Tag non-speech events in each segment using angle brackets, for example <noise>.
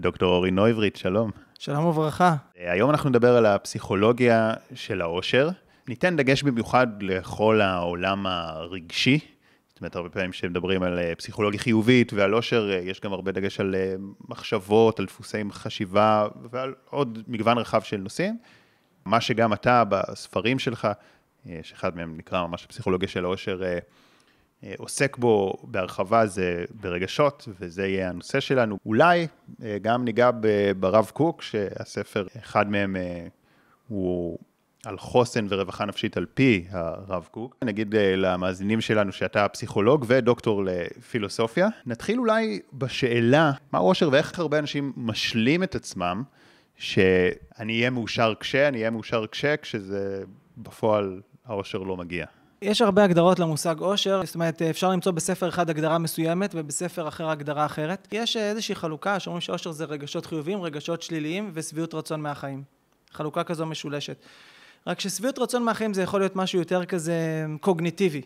דוקטור אורי נויברית, שלום. שלום וברכה. היום אנחנו נדבר על הפסיכולוגיה של העושר. ניתן דגש במיוחד לכל העולם הרגשי. זאת אומרת, הרבה פעמים כשמדברים על אה, פסיכולוגיה חיובית ועל עושר, אה, יש גם הרבה דגש על אה, מחשבות, על דפוסי חשיבה ועל עוד מגוון רחב של נושאים. מה שגם אתה בספרים שלך, שאחד מהם נקרא ממש פסיכולוגיה של העושר, עוסק בו בהרחבה זה ברגשות, וזה יהיה הנושא שלנו. אולי גם ניגע ברב קוק, שהספר, אחד מהם הוא על חוסן ורווחה נפשית על פי הרב קוק. נגיד אה, למאזינים שלנו שאתה פסיכולוג ודוקטור לפילוסופיה. נתחיל אולי בשאלה, מה אושר ואיך הרבה אנשים משלים את עצמם, שאני אהיה מאושר כש, אני אהיה מאושר כש, כשזה בפועל האושר לא מגיע. יש הרבה הגדרות למושג אושר, זאת אומרת, אפשר למצוא בספר אחד הגדרה מסוימת ובספר אחר הגדרה אחרת. יש איזושהי חלוקה שאומרים שאושר זה רגשות חיוביים, רגשות שליליים ושביעות רצון מהחיים. חלוקה כזו משולשת. רק ששביעות רצון מהחיים זה יכול להיות משהו יותר כזה קוגניטיבי.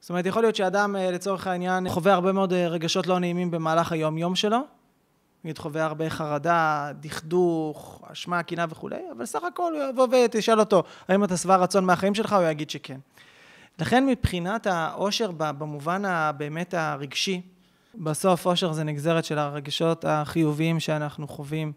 זאת אומרת, יכול להיות שאדם אה, לצורך העניין חווה הרבה מאוד אה, רגשות לא נעימים במהלך היום-יום שלו, נגיד חווה הרבה חרדה, דכדוך, אשמה, קנאה וכולי, אבל סך הכל הוא יבוא ותשאל אותו, האם אתה שבע רצון מהחיים שלך? הוא יגיד שכן. לכן מבחינת העושר במובן הבאמת הרגשי, בסוף עושר זה נגזרת של הרגשות החיוביים שאנחנו חווים.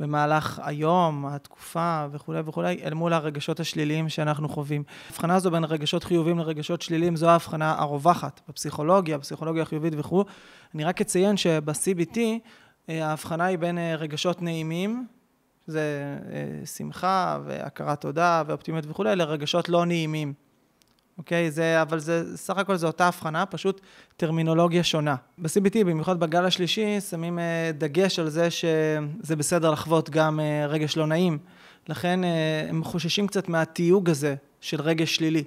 במהלך היום, התקופה וכולי וכולי, אל מול הרגשות השליליים שאנחנו חווים. ההבחנה הזו בין רגשות חיוביים לרגשות שליליים זו ההבחנה הרווחת בפסיכולוגיה, בפסיכולוגיה החיובית וכו'. אני רק אציין שב-CBT אה, ההבחנה היא בין אה, רגשות נעימים, זה אה, שמחה והכרת תודה ואופטימיות וכולי, לרגשות לא נעימים. אוקיי? זה, אבל זה, סך הכל זו אותה הבחנה, פשוט טרמינולוגיה שונה. ב-CBT, במיוחד בגל השלישי, שמים אה, דגש על זה שזה בסדר לחוות גם אה, רגש לא נעים. לכן אה, הם חוששים קצת מהתיוג הזה של רגש שלילי.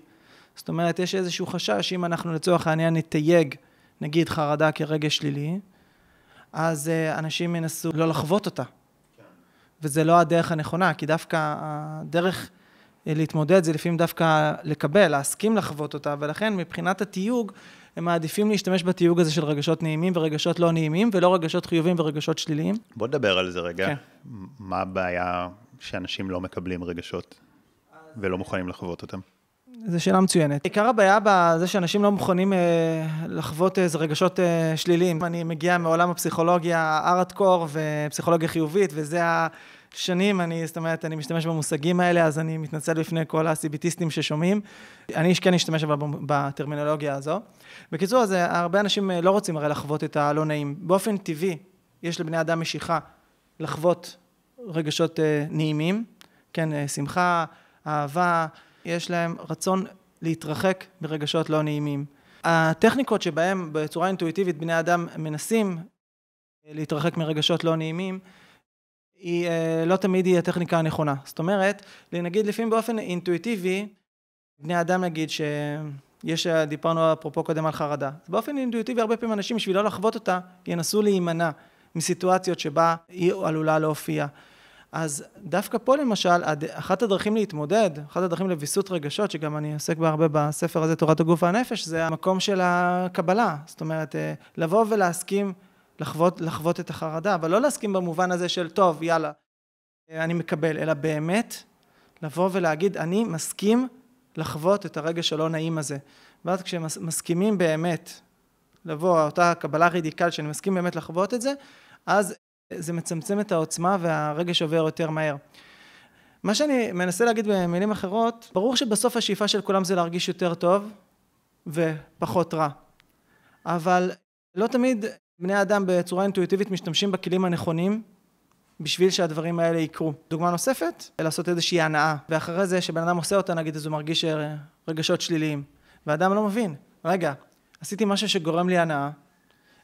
זאת אומרת, יש איזשהו חשש, אם אנחנו לצורך העניין נתייג, נגיד חרדה כרגש שלילי, אז אנשים ינסו לא לחוות אותה. כן. וזה לא הדרך הנכונה, כי דווקא הדרך... להתמודד זה לפעמים דווקא לקבל, להסכים לחוות אותה, ולכן מבחינת התיוג, הם מעדיפים להשתמש בתיוג הזה של רגשות נעימים ורגשות לא נעימים, ולא רגשות חיוביים ורגשות שליליים. בוא נדבר על זה רגע. כן. מה הבעיה שאנשים לא מקבלים רגשות ולא מוכנים לחוות אותם? זו שאלה מצוינת. עיקר הבעיה בזה שאנשים לא מוכנים אה, לחוות איזה רגשות אה, שליליים. אני מגיע מעולם הפסיכולוגיה הארדקור ופסיכולוגיה חיובית, וזה ה... שנים, אני, זאת אומרת, אני משתמש במושגים האלה, אז אני מתנצל בפני כל הסיביטיסטים ששומעים. אני כן אשתמש בטרמינולוגיה הזו. בקיצור, אז אה, הרבה אנשים אה, לא רוצים הרי לחוות את הלא נעים. באופן טבעי, יש לבני אדם משיכה לחוות רגשות אה, נעימים, כן, שמחה, אהבה, יש להם רצון להתרחק מרגשות לא נעימים. הטכניקות שבהם בצורה אינטואיטיבית בני אדם מנסים להתרחק מרגשות לא נעימים, היא אה, לא תמיד היא הטכניקה הנכונה. זאת אומרת, נגיד לפעמים באופן אינטואיטיבי, בני אדם נגיד שיש, דיברנו אפרופו קודם על חרדה. אז באופן אינטואיטיבי הרבה פעמים אנשים בשביל לא לחוות אותה, ינסו להימנע מסיטואציות שבה היא עלולה להופיע. אז דווקא פה למשל, אחת הדרכים להתמודד, אחת הדרכים לוויסות רגשות, שגם אני עוסק בה הרבה בספר הזה, תורת הגוף והנפש, זה המקום של הקבלה. זאת אומרת, אה, לבוא ולהסכים לחוות, לחוות את החרדה, אבל לא להסכים במובן הזה של טוב, יאללה, אני מקבל, אלא באמת לבוא ולהגיד, אני מסכים לחוות את הרגש הלא נעים הזה. ואז כשמסכימים באמת לבוא, אותה קבלה רדיקל, שאני מסכים באמת לחוות את זה, אז זה מצמצם את העוצמה והרגש עובר יותר מהר. מה שאני מנסה להגיד במילים אחרות, ברור שבסוף השאיפה של כולם זה להרגיש יותר טוב ופחות רע. אבל לא תמיד בני אדם בצורה אינטואיטיבית משתמשים בכלים הנכונים בשביל שהדברים האלה יקרו. דוגמה נוספת, לעשות איזושהי הנאה, ואחרי זה שבן אדם עושה אותה נגיד אז הוא מרגיש אה, רגשות שליליים, ואדם לא מבין, רגע, עשיתי משהו שגורם לי הנאה,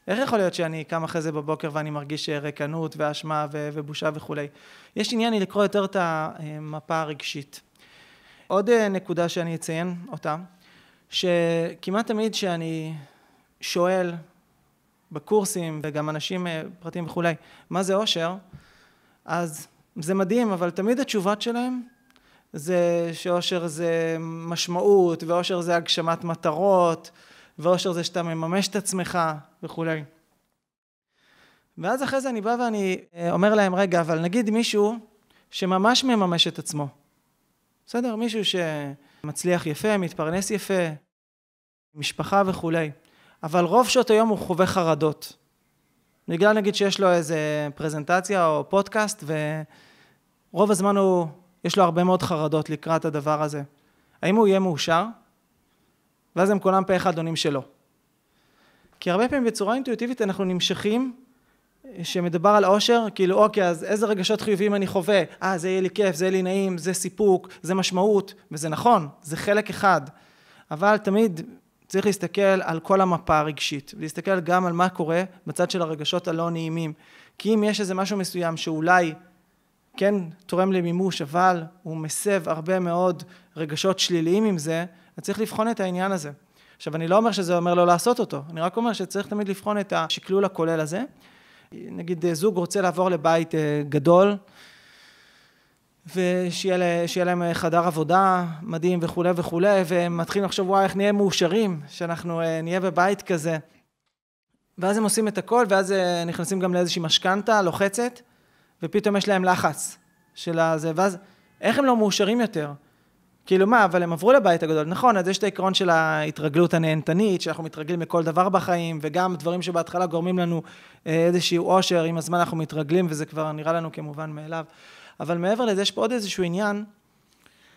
איך יכול להיות שאני קם אחרי זה בבוקר ואני מרגיש אה, ריקנות ואשמה ובושה וכולי? יש עניין לי לקרוא יותר את המפה הרגשית. עוד אה, נקודה שאני אציין אותה, שכמעט תמיד שאני שואל בקורסים וגם אנשים אה, פרטיים וכולי, מה זה אושר, אז זה מדהים, אבל תמיד התשובות שלהם זה שאושר זה משמעות, ואושר זה הגשמת מטרות, ואושר זה שאתה מממש את עצמך וכולי. ואז אחרי זה אני בא ואני אה, אומר להם, רגע, אבל נגיד מישהו שממש מממש את עצמו. בסדר? מישהו שמצליח יפה, מתפרנס יפה, משפחה וכולי. אבל רוב שעות היום הוא חווה חרדות. בגלל נגיד שיש לו איזה פרזנטציה או פודקאסט, ורוב הזמן הוא, יש לו הרבה מאוד חרדות לקראת הדבר הזה. האם הוא יהיה מאושר? ואז הם כולם פה אחד עונים שלא. כי הרבה פעמים בצורה אינטואיטיבית אנחנו נמשכים שמדבר על אושר, כאילו אוקיי, אז איזה רגשות חיוביים אני חווה? אה, זה יהיה לי כיף, זה יהיה לי נעים, זה סיפוק, זה משמעות, וזה נכון, זה חלק אחד. אבל תמיד צריך להסתכל על כל המפה הרגשית, ולהסתכל גם על מה קורה בצד של הרגשות הלא נעימים. כי אם יש איזה משהו מסוים שאולי כן תורם למימוש, אבל הוא מסב הרבה מאוד רגשות שליליים עם זה, אז צריך לבחון את העניין הזה. עכשיו, אני לא אומר שזה אומר לא לעשות אותו, אני רק אומר שצריך תמיד לבחון את השקלול הכולל הזה. נגיד זוג רוצה לעבור לבית אה, גדול, ושיהיה להם חדר עבודה מדהים וכולי וכולי, והם מתחילים לחשוב, וואי, איך נהיה מאושרים, שאנחנו אה, נהיה בבית כזה. ואז הם עושים את הכל, ואז אה, נכנסים גם לאיזושהי משכנתה לוחצת, ופתאום יש להם לחץ של הזה, ואז איך הם לא מאושרים יותר? כאילו מה, אבל הם עברו לבית הגדול, נכון, אז יש את העיקרון של ההתרגלות הנהנתנית, שאנחנו מתרגלים לכל דבר בחיים, וגם דברים שבהתחלה גורמים לנו אה, איזשהו אושר, עם הזמן אנחנו מתרגלים, וזה כבר נראה לנו כמובן מאליו. אבל מעבר לזה, יש פה עוד איזשהו עניין,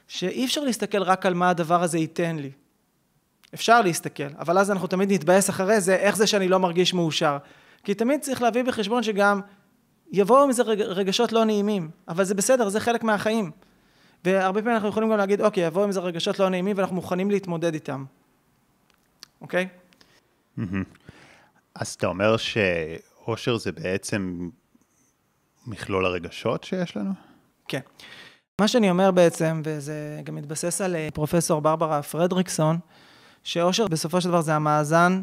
שאי אפשר להסתכל רק על מה הדבר הזה ייתן לי. אפשר להסתכל, אבל אז אנחנו תמיד נתבאס אחרי זה, איך זה שאני לא מרגיש מאושר. כי תמיד צריך להביא בחשבון שגם יבואו עם זה רגשות לא נעימים, אבל זה בסדר, זה חלק מהחיים. והרבה פעמים אנחנו יכולים גם להגיד, אוקיי, יבואו עם זה רגשות לא נעימים ואנחנו מוכנים להתמודד איתם. אוקיי? אז אתה אומר שאושר זה בעצם מכלול הרגשות שיש לנו? כן. מה שאני אומר בעצם, וזה גם מתבסס על אה, פרופסור ברברה פרדריקסון, שאושר בסופו של דבר זה המאזן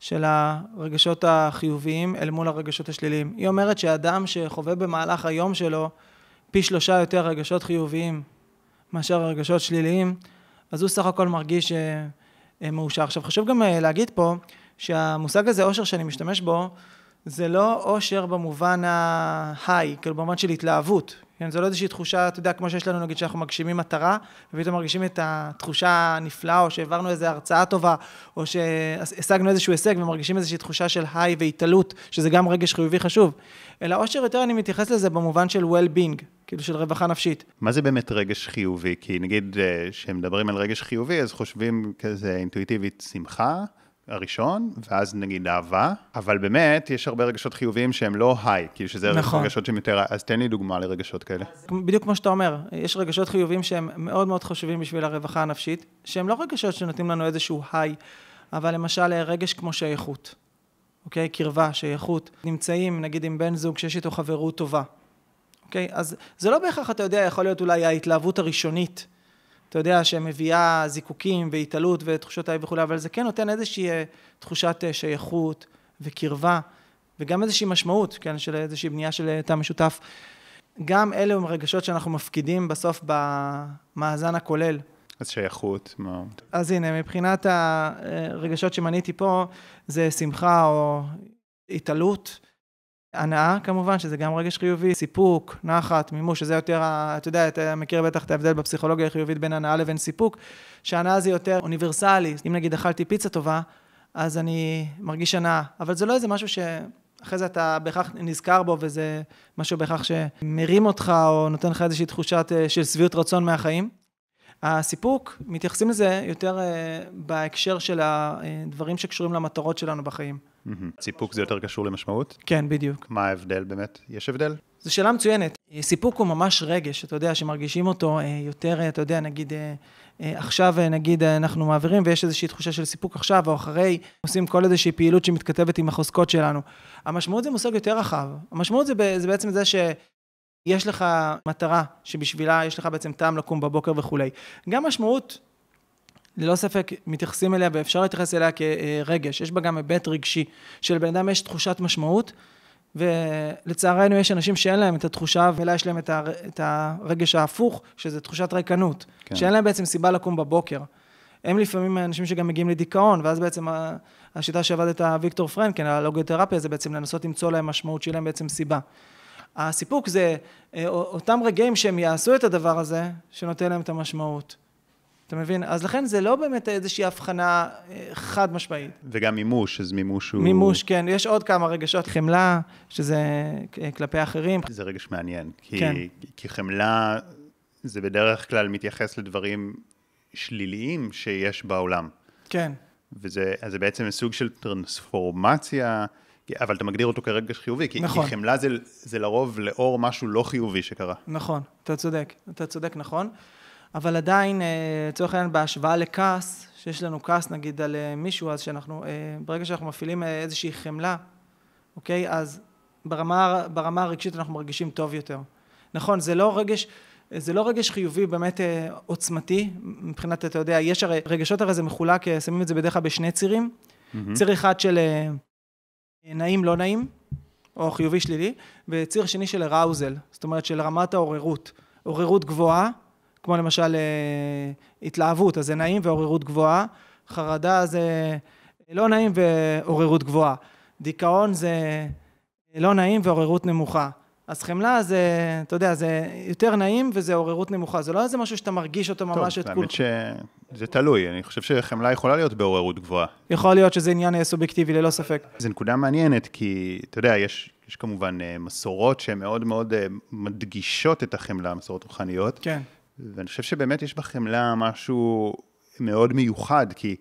של הרגשות החיוביים אל מול הרגשות השליליים. היא אומרת שאדם שחווה במהלך היום שלו פי שלושה יותר רגשות חיוביים מאשר רגשות שליליים, אז הוא סך הכל מרגיש אה, אה, מאושר. עכשיו חשוב גם להגיד פה שהמושג הזה, אושר שאני משתמש בו, זה לא אושר במובן ההיי, כאילו במובן של התלהבות. כן, זו לא איזושהי תחושה, אתה יודע, כמו שיש לנו נגיד שאנחנו מגשימים מטרה, ופתאום מרגישים את התחושה הנפלאה, או שהעברנו איזו הרצאה טובה, או שהשגנו איזשהו הישג ומרגישים איזושהי תחושה של היי והתעלות, שזה גם רגש חיובי חשוב. אלא אושר יותר אני מתייחס לזה במובן של well-being, כאילו של רווחה נפשית. מה זה באמת רגש חיובי? כי נגיד, אה, כשמדברים על רגש חיובי, אז חושבים כזה אינטואיטיבית שמחה. הראשון, ואז נגיד אהבה, אבל באמת, יש הרבה רגשות חיוביים שהם לא היי, כאילו שזה נכון. רגשות שהם יותר, אז תן לי דוגמה לרגשות כאלה. בדיוק כמו שאתה אומר, יש רגשות חיוביים שהם מאוד מאוד חשובים בשביל הרווחה הנפשית, שהם לא רגשות שנותנים לנו איזשהו היי, אבל למשל רגש כמו שייכות, אוקיי? קרבה, שייכות, נמצאים נגיד עם בן זוג שיש איתו חברות טובה, אוקיי? אז זה לא בהכרח, אתה יודע, יכול להיות אולי ההתלהבות הראשונית. אתה יודע, שמביאה זיקוקים והתעלות ותחושות האי וכולי, אבל זה כן נותן איזושהי אה, תחושת אה, שייכות וקרבה, וגם איזושהי משמעות, כן, של איזושהי בנייה של אה, תא משותף. גם אלו הם רגשות שאנחנו מפקידים בסוף במאזן הכולל. אז שייכות, מה... אז הנה, מבחינת הרגשות שמניתי פה, זה שמחה או התעלות. הנאה כמובן, שזה גם רגש חיובי, סיפוק, נחת, מימוש, שזה יותר, אתה יודע, אתה מכיר בטח את ההבדל בפסיכולוגיה החיובית בין הנאה לבין סיפוק, שהנאה זה יותר אוניברסלי. אם נגיד אכלתי פיצה טובה, אז אני מרגיש הנאה, אבל זה לא איזה משהו שאחרי זה אתה בהכרח נזכר בו, וזה משהו בהכרח שמרים אותך, או נותן לך איזושהי תחושת אה, של שביעות רצון מהחיים. הסיפוק, מתייחסים לזה יותר אה, בהקשר של הדברים שקשורים למטרות שלנו בחיים. סיפוק זה יותר קשור למשמעות? כן, בדיוק. מה ההבדל באמת? יש הבדל? זו שאלה מצוינת. סיפוק הוא ממש רגש, אתה יודע, שמרגישים אותו אה, יותר, אתה יודע, נגיד, אה, עכשיו נגיד אנחנו מעבירים ויש איזושהי תחושה של סיפוק עכשיו או אחרי, עושים כל איזושהי פעילות שמתכתבת עם החוזקות שלנו. המשמעות זה מושג יותר רחב. המשמעות זה, זה בעצם זה ש... יש לך מטרה שבשבילה יש לך בעצם טעם לקום בבוקר וכולי. גם משמעות, ללא ספק, מתייחסים אליה ואפשר להתייחס אליה כרגש. יש בה גם היבט רגשי. שלבן אדם יש תחושת משמעות, ולצערנו יש אנשים שאין להם את התחושה, ואלה יש להם את הרגש ההפוך, שזה תחושת ריקנות. כן. שאין להם בעצם סיבה לקום בבוקר. הם לפעמים אנשים שגם מגיעים לדיכאון, ואז בעצם השיטה שעבד את ויקטור פרנקן, הלוגותרפיה, זה בעצם לנסות למצוא להם משמעות, שיהיה להם בעצם סיבה. הסיפוק זה אה, אותם רגעים שהם יעשו את הדבר הזה, שנותן להם את המשמעות. אתה מבין? אז לכן זה לא באמת איזושהי הבחנה אה, חד משמעית. וגם מימוש, אז מימוש הוא... מימוש, כן. יש עוד כמה רגשות. חמלה, שזה כלפי אחרים. זה רגש מעניין. כי, כן. כי חמלה זה בדרך כלל מתייחס לדברים שליליים שיש בעולם. כן. וזה זה בעצם סוג של טרנספורמציה, אבל אתה מגדיר אותו כרגש חיובי, כי, נכון. כי חמלה זה, זה לרוב לאור משהו לא חיובי שקרה. נכון, אתה צודק, אתה צודק, נכון. אבל עדיין, אה, לצורך העניין, בהשוואה לכעס, שיש לנו כעס נגיד על אה, מישהו, אז שאנחנו, אה, ברגע שאנחנו מפעילים איזושהי חמלה, אוקיי, אז ברמה, ברמה הרגשית אנחנו מרגישים טוב יותר. נכון, זה לא רגש, זה לא רגש חיובי באמת עוצמתי, מבחינת, אתה יודע, יש הרי, רגשות הרי זה מחולק, שמים את זה בדרך כלל בשני צירים. Mm-hmm. ציר אחד של נעים, לא נעים, או חיובי שלילי, וציר שני של ראוזל, זאת אומרת של רמת העוררות. עוררות גבוהה, כמו למשל אה, התלהבות, אז זה נעים ועוררות גבוהה, חרדה זה לא נעים ועוררות גבוהה, דיכאון זה לא נעים ועוררות נמוכה. אז חמלה זה, אתה יודע, זה יותר נעים וזה עוררות נמוכה, זה לא איזה משהו שאתה מרגיש אותו ממש את כול. טוב, האמת שזה תלוי, אני חושב שחמלה יכולה להיות בעוררות גבוהה. יכול להיות שזה עניין סובייקטיבי, ללא ספק. זו נקודה מעניינת, כי אתה יודע, יש, יש כמובן אה, מסורות שהן מאוד מאוד אה, מדגישות את החמלה, מסורות רוחניות. כן. ואני חושב שבאמת יש בחמלה משהו מאוד מיוחד, כי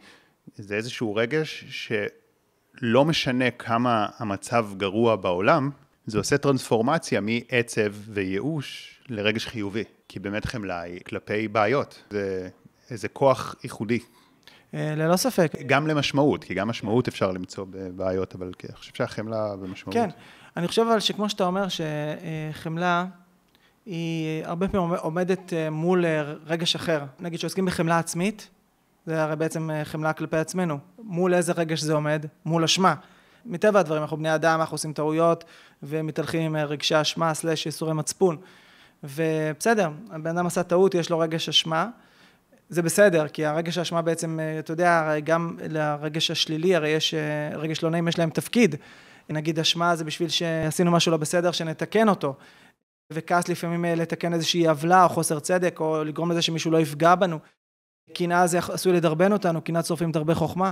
זה איזשהו רגש שלא משנה כמה המצב גרוע בעולם, זה עושה טרנספורמציה מעצב וייאוש לרגש חיובי, כי באמת חמלה היא כלפי בעיות, זה איזה כוח ייחודי. אה, ללא ספק. גם למשמעות, כי גם משמעות אפשר למצוא בבעיות, אבל אני חושב שהחמלה במשמעות. כן, אני חושב אבל שכמו שאתה אומר, שחמלה... היא הרבה פעמים עומדת אה, מול אה, רגש אחר. נגיד שעוסקים בחמלה עצמית, זה הרי בעצם אה, חמלה כלפי עצמנו. מול איזה רגש זה עומד? מול אשמה. מטבע הדברים, אנחנו בני אדם, אנחנו עושים טעויות ומתהלכים עם רגשי אשמה סלש ייסורי מצפון. ובסדר, הבן אדם עשה טעות, יש לו רגש אשמה. זה בסדר, כי הרגש האשמה בעצם, אתה יודע, גם לרגש השלילי, הרי יש, רגש לא נעים, יש להם תפקיד. נגיד אשמה זה בשביל שעשינו משהו לא בסדר, שנתקן אותו. וכעס לפעמים אה, לתקן איזושהי עוולה או חוסר צדק, או לגרום לזה שמישהו לא יפגע בנו. קנאה זה עשוי לדרבן אותנו, קנאת שורפים דרבי חוכמה.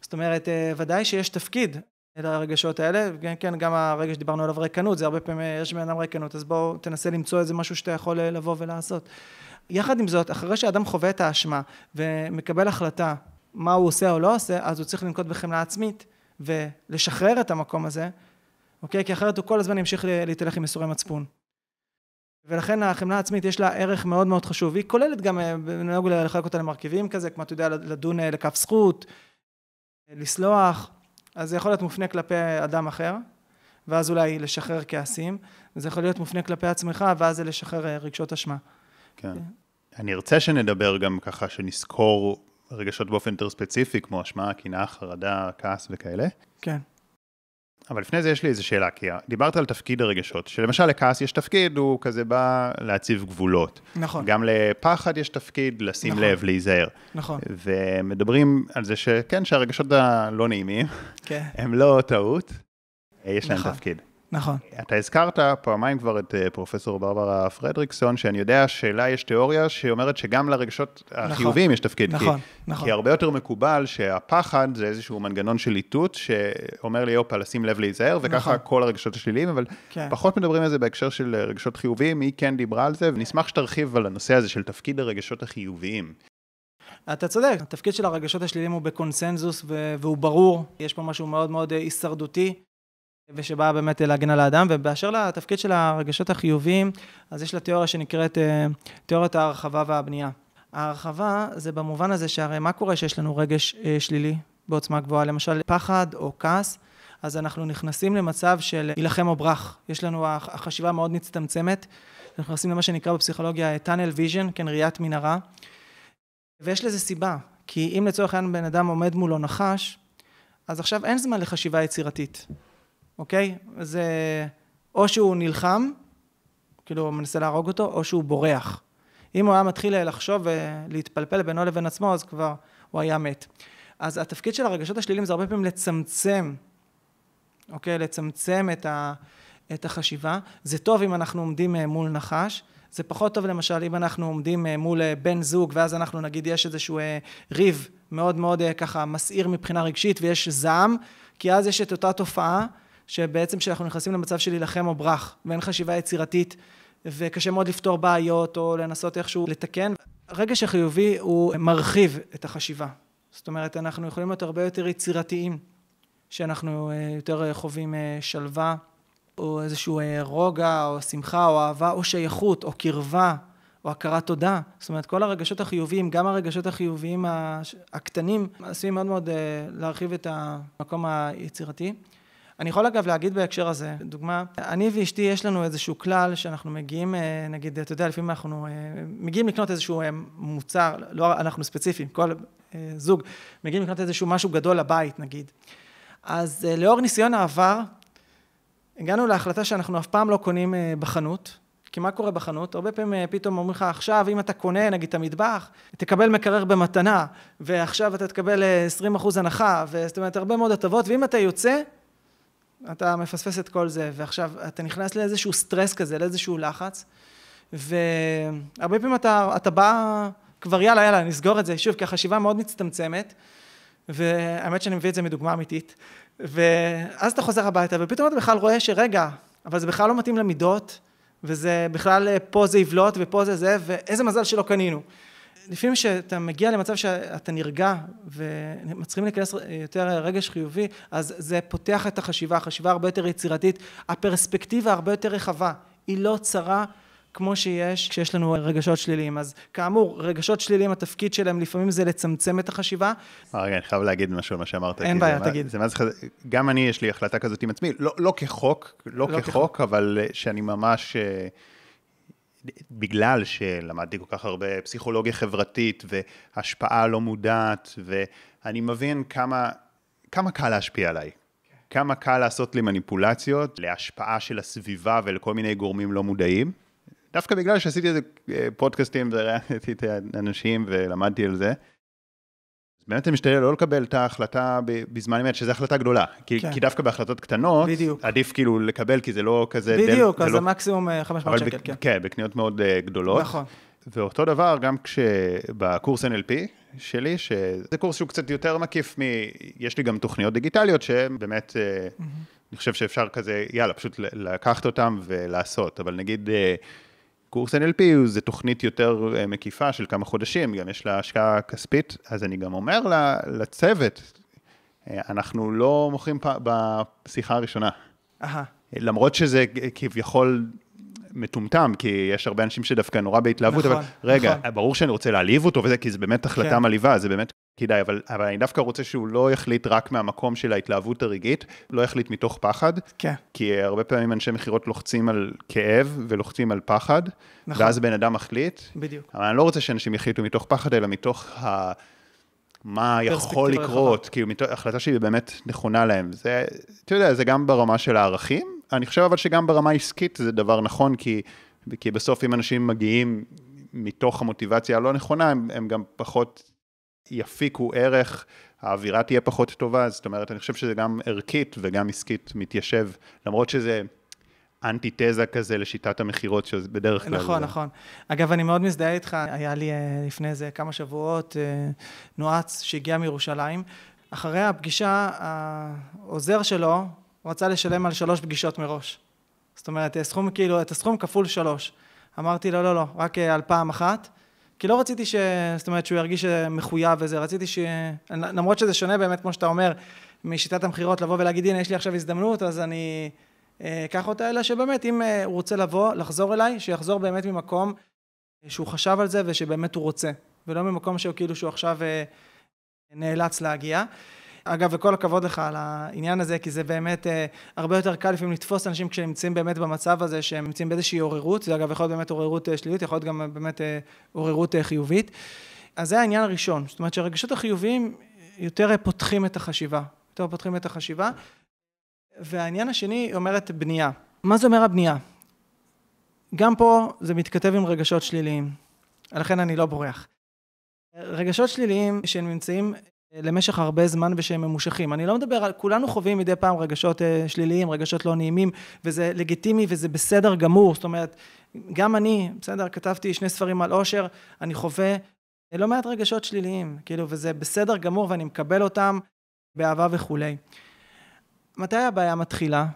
זאת אומרת, אה, ודאי שיש תפקיד לרגשות האלה, כן, כן, גם הרגש שדיברנו עליו ריקנות, זה הרבה פעמים, יש בן אדם ריקנות, אז בואו תנסה למצוא איזה משהו שאתה יכול אה, לבוא ולעשות. יחד עם זאת, אחרי שאדם חווה את האשמה ומקבל החלטה מה הוא עושה או לא עושה, אז הוא צריך לנקוט בחמלה עצמית ולשחרר את המקום הזה, אוקיי? כי אחרת הוא כל הזמן ימשיך להתהלך עם ייסורי מצפון. ולכן החמלה העצמית יש לה ערך מאוד מאוד חשוב. היא כוללת גם, אה, נהוג לחלק אותה למרכיבים כזה, כמו אתה יודע, לדון אה, לכף זכות, לסלוח, אז זה יכול להיות מופנה כלפי אדם אחר, ואז אולי לשחרר כעסים, וזה יכול להיות מופנה כלפי עצמך, ואז זה לשחרר אה, רגשות אשמה. כן. אני ארצה שנדבר גם ככה, שנזכור רגשות באופן יותר ספציפי, כמו אשמה, קנאה, חרדה, כעס וכאלה. כן. אבל לפני זה יש לי איזו שאלה, כי דיברת על תפקיד הרגשות, שלמשל לכעס יש תפקיד, הוא כזה בא להציב גבולות. נכון. גם לפחד יש תפקיד, לשים נכון. לב, להיזהר. נכון. ומדברים על זה שכן, שהרגשות הלא נעימים, כן. הם לא טעות, יש להם נכון. תפקיד. נכון. אתה הזכרת פעמיים כבר את אה, פרופסור ברברה פרדריקסון, שאני יודע שלה יש תיאוריה שאומרת שגם לרגשות נכון, החיוביים יש תפקיד. נכון, כי, נכון. כי הרבה יותר מקובל שהפחד זה איזשהו מנגנון של איתות, שאומר לי, יופה, לשים לב להיזהר, וככה נכון. כל הרגשות השליליים, אבל כן. פחות מדברים על זה בהקשר של רגשות חיוביים, היא כן דיברה על זה, ונשמח שתרחיב על הנושא הזה של תפקיד הרגשות החיוביים. אתה צודק, התפקיד של הרגשות השליליים הוא בקונסנזוס והוא ברור, יש פה משהו מאוד מאוד הישרדותי. ושבאה באמת להגן על האדם, ובאשר לתפקיד של הרגשות החיוביים, אז יש לה תיאוריה שנקראת אה, תיאוריית ההרחבה והבנייה. ההרחבה זה במובן הזה שהרי מה קורה שיש לנו רגש אה, שלילי בעוצמה גבוהה, למשל פחד או כעס, אז אנחנו נכנסים למצב של יילחם או ברח. יש לנו, החשיבה מאוד מצטמצמת, אנחנו נכנסים למה שנקרא בפסיכולוגיה tunnel vision, כן, ראיית מנהרה, ויש לזה סיבה, כי אם לצורך העניין בן אדם עומד מולו נחש, אז עכשיו אין זמן לחשיבה יצירתית. אוקיי? זה או שהוא נלחם, כאילו מנסה להרוג אותו, או שהוא בורח. אם הוא היה מתחיל לחשוב ולהתפלפל בינו לבין עצמו, אז כבר הוא היה מת. אז התפקיד של הרגשות השליליים זה הרבה פעמים לצמצם, אוקיי? לצמצם את, ה, את החשיבה. זה טוב אם אנחנו עומדים אה, מול נחש, זה פחות טוב למשל אם אנחנו עומדים אה, מול אה, בן זוג ואז אנחנו נגיד יש איזשהו ריב מאוד מאוד ככה מסעיר מבחינה רגשית ויש זעם, כי אז יש את אותה תופעה שבעצם כשאנחנו נכנסים למצב של להילחם או ברח ואין חשיבה יצירתית וקשה מאוד לפתור בעיות או לנסות איכשהו לתקן. הרגש החיובי הוא מרחיב את החשיבה. זאת אומרת, אנחנו יכולים להיות הרבה יותר יצירתיים, שאנחנו אה, יותר אה, חווים אה, שלווה, או איזשהו רוגע, או שמחה, או אהבה, או שייכות, או קרבה, או הכרת תודה. זאת אומרת, כל הרגשות החיוביים, גם הרגשות החיוביים הקטנים, עשויים מאוד מאוד להרחיב את המקום היצירתי. אני יכול אגב להגיד בהקשר הזה, דוגמה, אני ואשתי יש לנו איזשהו כלל שאנחנו מגיעים, אה, נגיד, אתה יודע, לפעמים אנחנו אה, מגיעים לקנות איזשהו אה, מוצר, לא אנחנו ספציפיים, כל זוג, מגיעים לקנות איזשהו משהו גדול לבית נגיד. אז לאור ניסיון העבר, הגענו להחלטה שאנחנו אף פעם לא קונים בחנות, כי מה קורה בחנות? הרבה פעמים פתאום אומרים לך, עכשיו אם אתה קונה נגיד את המטבח, תקבל מקרר במתנה, ועכשיו אתה תקבל 20% הנחה, זאת אומרת הרבה מאוד הטבות, ואם אתה יוצא, אתה מפספס את כל זה, ועכשיו אתה נכנס לאיזשהו סטרס כזה, לאיזשהו לחץ, והרבה פעמים אתה, אתה בא, כבר יאללה, יאללה, נסגור את זה, שוב, כי החשיבה מאוד מצטמצמת, והאמת שאני מביא את זה מדוגמה אמיתית, ואז אתה חוזר הביתה, ופתאום אתה בכלל רואה שרגע, אבל זה בכלל לא מתאים למידות, וזה בכלל, פה זה יבלוט, ופה זה זה, ואיזה מזל שלא קנינו. לפעמים כשאתה מגיע למצב שאתה נרגע ומצליחים להיכנס יותר רגש חיובי, אז זה פותח את החשיבה, החשיבה הרבה יותר יצירתית, הפרספקטיבה הרבה יותר רחבה, היא לא צרה כמו שיש כשיש לנו רגשות שליליים. אז כאמור, רגשות שליליים, התפקיד שלהם לפעמים זה לצמצם את החשיבה. רגע, אני חייב להגיד משהו על מה שאמרת. אין בעיה, תגיד. זה מה זה גם אני, יש לי החלטה כזאת עם עצמי, לא, לא כחוק, לא, לא כחוק, כחוק, אבל שאני ממש... בגלל שלמדתי כל כך הרבה פסיכולוגיה חברתית והשפעה לא מודעת, ואני מבין כמה, כמה קל להשפיע עליי. כמה קל לעשות לי מניפולציות להשפעה של הסביבה ולכל מיני גורמים לא מודעים. דווקא בגלל שעשיתי איזה אה, פודקאסטים וראיתי את האנשים ולמדתי על זה. באמת אני משתדל לא לקבל את ההחלטה בזמן אמת, שזו החלטה גדולה. כי, כן. כי דווקא בהחלטות קטנות, בדיוק. עדיף כאילו לקבל, כי זה לא כזה... בדיוק, דל, אז זה לא... מקסימום 500 אה, שקל, ב, כן. כן, בקניות מאוד uh, גדולות. נכון. ואותו דבר גם כשבקורס NLP שלי, שזה קורס שהוא קצת יותר מקיף מ... יש לי גם תוכניות דיגיטליות שהן באמת, mm-hmm. אני חושב שאפשר כזה, יאללה, פשוט לקחת אותן ולעשות. אבל נגיד... Uh, קורס NLP זה תוכנית יותר אה, מקיפה של כמה חודשים, גם יש לה השקעה כספית, אז אני גם אומר לצוות, אה, אנחנו לא מוכרים בשיחה הראשונה. Aha. למרות שזה כביכול מטומטם, כי יש הרבה אנשים שדווקא נורא בהתלהבות, נכון, אבל רגע, נכון. ברור שאני רוצה להעליב אותו וזה, כי זה באמת החלטה כן. מלהיבה, זה באמת כדאי, אבל, אבל אני דווקא רוצה שהוא לא יחליט רק מהמקום של ההתלהבות הרגעית, לא יחליט מתוך פחד, כן. כי הרבה פעמים אנשי מכירות לוחצים על כאב ולוחצים על פחד, נכון. ואז בן אדם מחליט. בדיוק. אבל אני לא רוצה שאנשים יחליטו מתוך פחד, אלא מתוך ה... מה יכול לקרות, כאילו, מתוך, החלטה שהיא באמת נכונה להם. זה, אתה יודע, זה גם ברמה של הערכים, אני חושב אבל שגם ברמה עסקית זה דבר נכון, כי, כי בסוף אם אנשים מגיעים מתוך המוטיבציה הלא נכונה, הם, הם גם פחות יפיקו ערך, האווירה תהיה פחות טובה, זאת אומרת, אני חושב שזה גם ערכית וגם עסקית מתיישב, למרות שזה אנטיתזה כזה לשיטת המכירות, שזה בדרך כלל... נכון, נכון. אגב, אני מאוד מזדהה איתך, היה לי אה, לפני איזה כמה שבועות אה, נועץ שהגיע מירושלים. אחרי הפגישה, העוזר שלו רצה לשלם על שלוש פגישות מראש. זאת אומרת, סכום כאילו, את הסכום כפול שלוש. אמרתי לו, לא, לא, רק אה, על פעם אחת. כי לא רציתי ש... זאת אומרת, שהוא ירגיש מחויב וזה, רציתי ש... למרות שזה שונה באמת, כמו שאתה אומר, משיטת המכירות, לבוא ולהגיד, הנה, יש לי עכשיו הזדמנות, אז אני אה, אקח אותה, אלא שבאמת, אם אה, הוא רוצה לבוא, לחזור אליי, שיחזור באמת ממקום שהוא חשב על זה ושבאמת הוא רוצה, ולא ממקום שהוא כאילו שהוא עכשיו אה, נאלץ להגיע. אגב, וכל הכבוד לך על העניין הזה, כי זה באמת אה, הרבה יותר קל לפעמים לתפוס אנשים כשהם נמצאים באמת במצב הזה, שהם נמצאים באיזושהי עוררות, זה אגב יכול להיות באמת עוררות אה, שלילית, יכול להיות גם באמת אה, עוררות אה, חיובית. אז זה העניין הראשון, זאת אומרת שהרגשות החיוביים יותר פותחים את החשיבה, יותר פותחים את החשיבה. והעניין השני אומרת בנייה. מה זה אומר הבנייה? גם פה זה מתכתב עם רגשות שליליים, לכן אני לא בורח. רגשות שליליים שנמצאים למשך הרבה זמן ושהם ממושכים. אני לא מדבר על, כולנו חווים מדי פעם רגשות אה, שליליים, רגשות לא נעימים, וזה לגיטימי וזה בסדר גמור, זאת אומרת, גם אני, בסדר, כתבתי שני ספרים על עושר, אני חווה לא מעט רגשות שליליים, כאילו, וזה בסדר גמור ואני מקבל אותם באהבה וכולי. מתי הבעיה מתחילה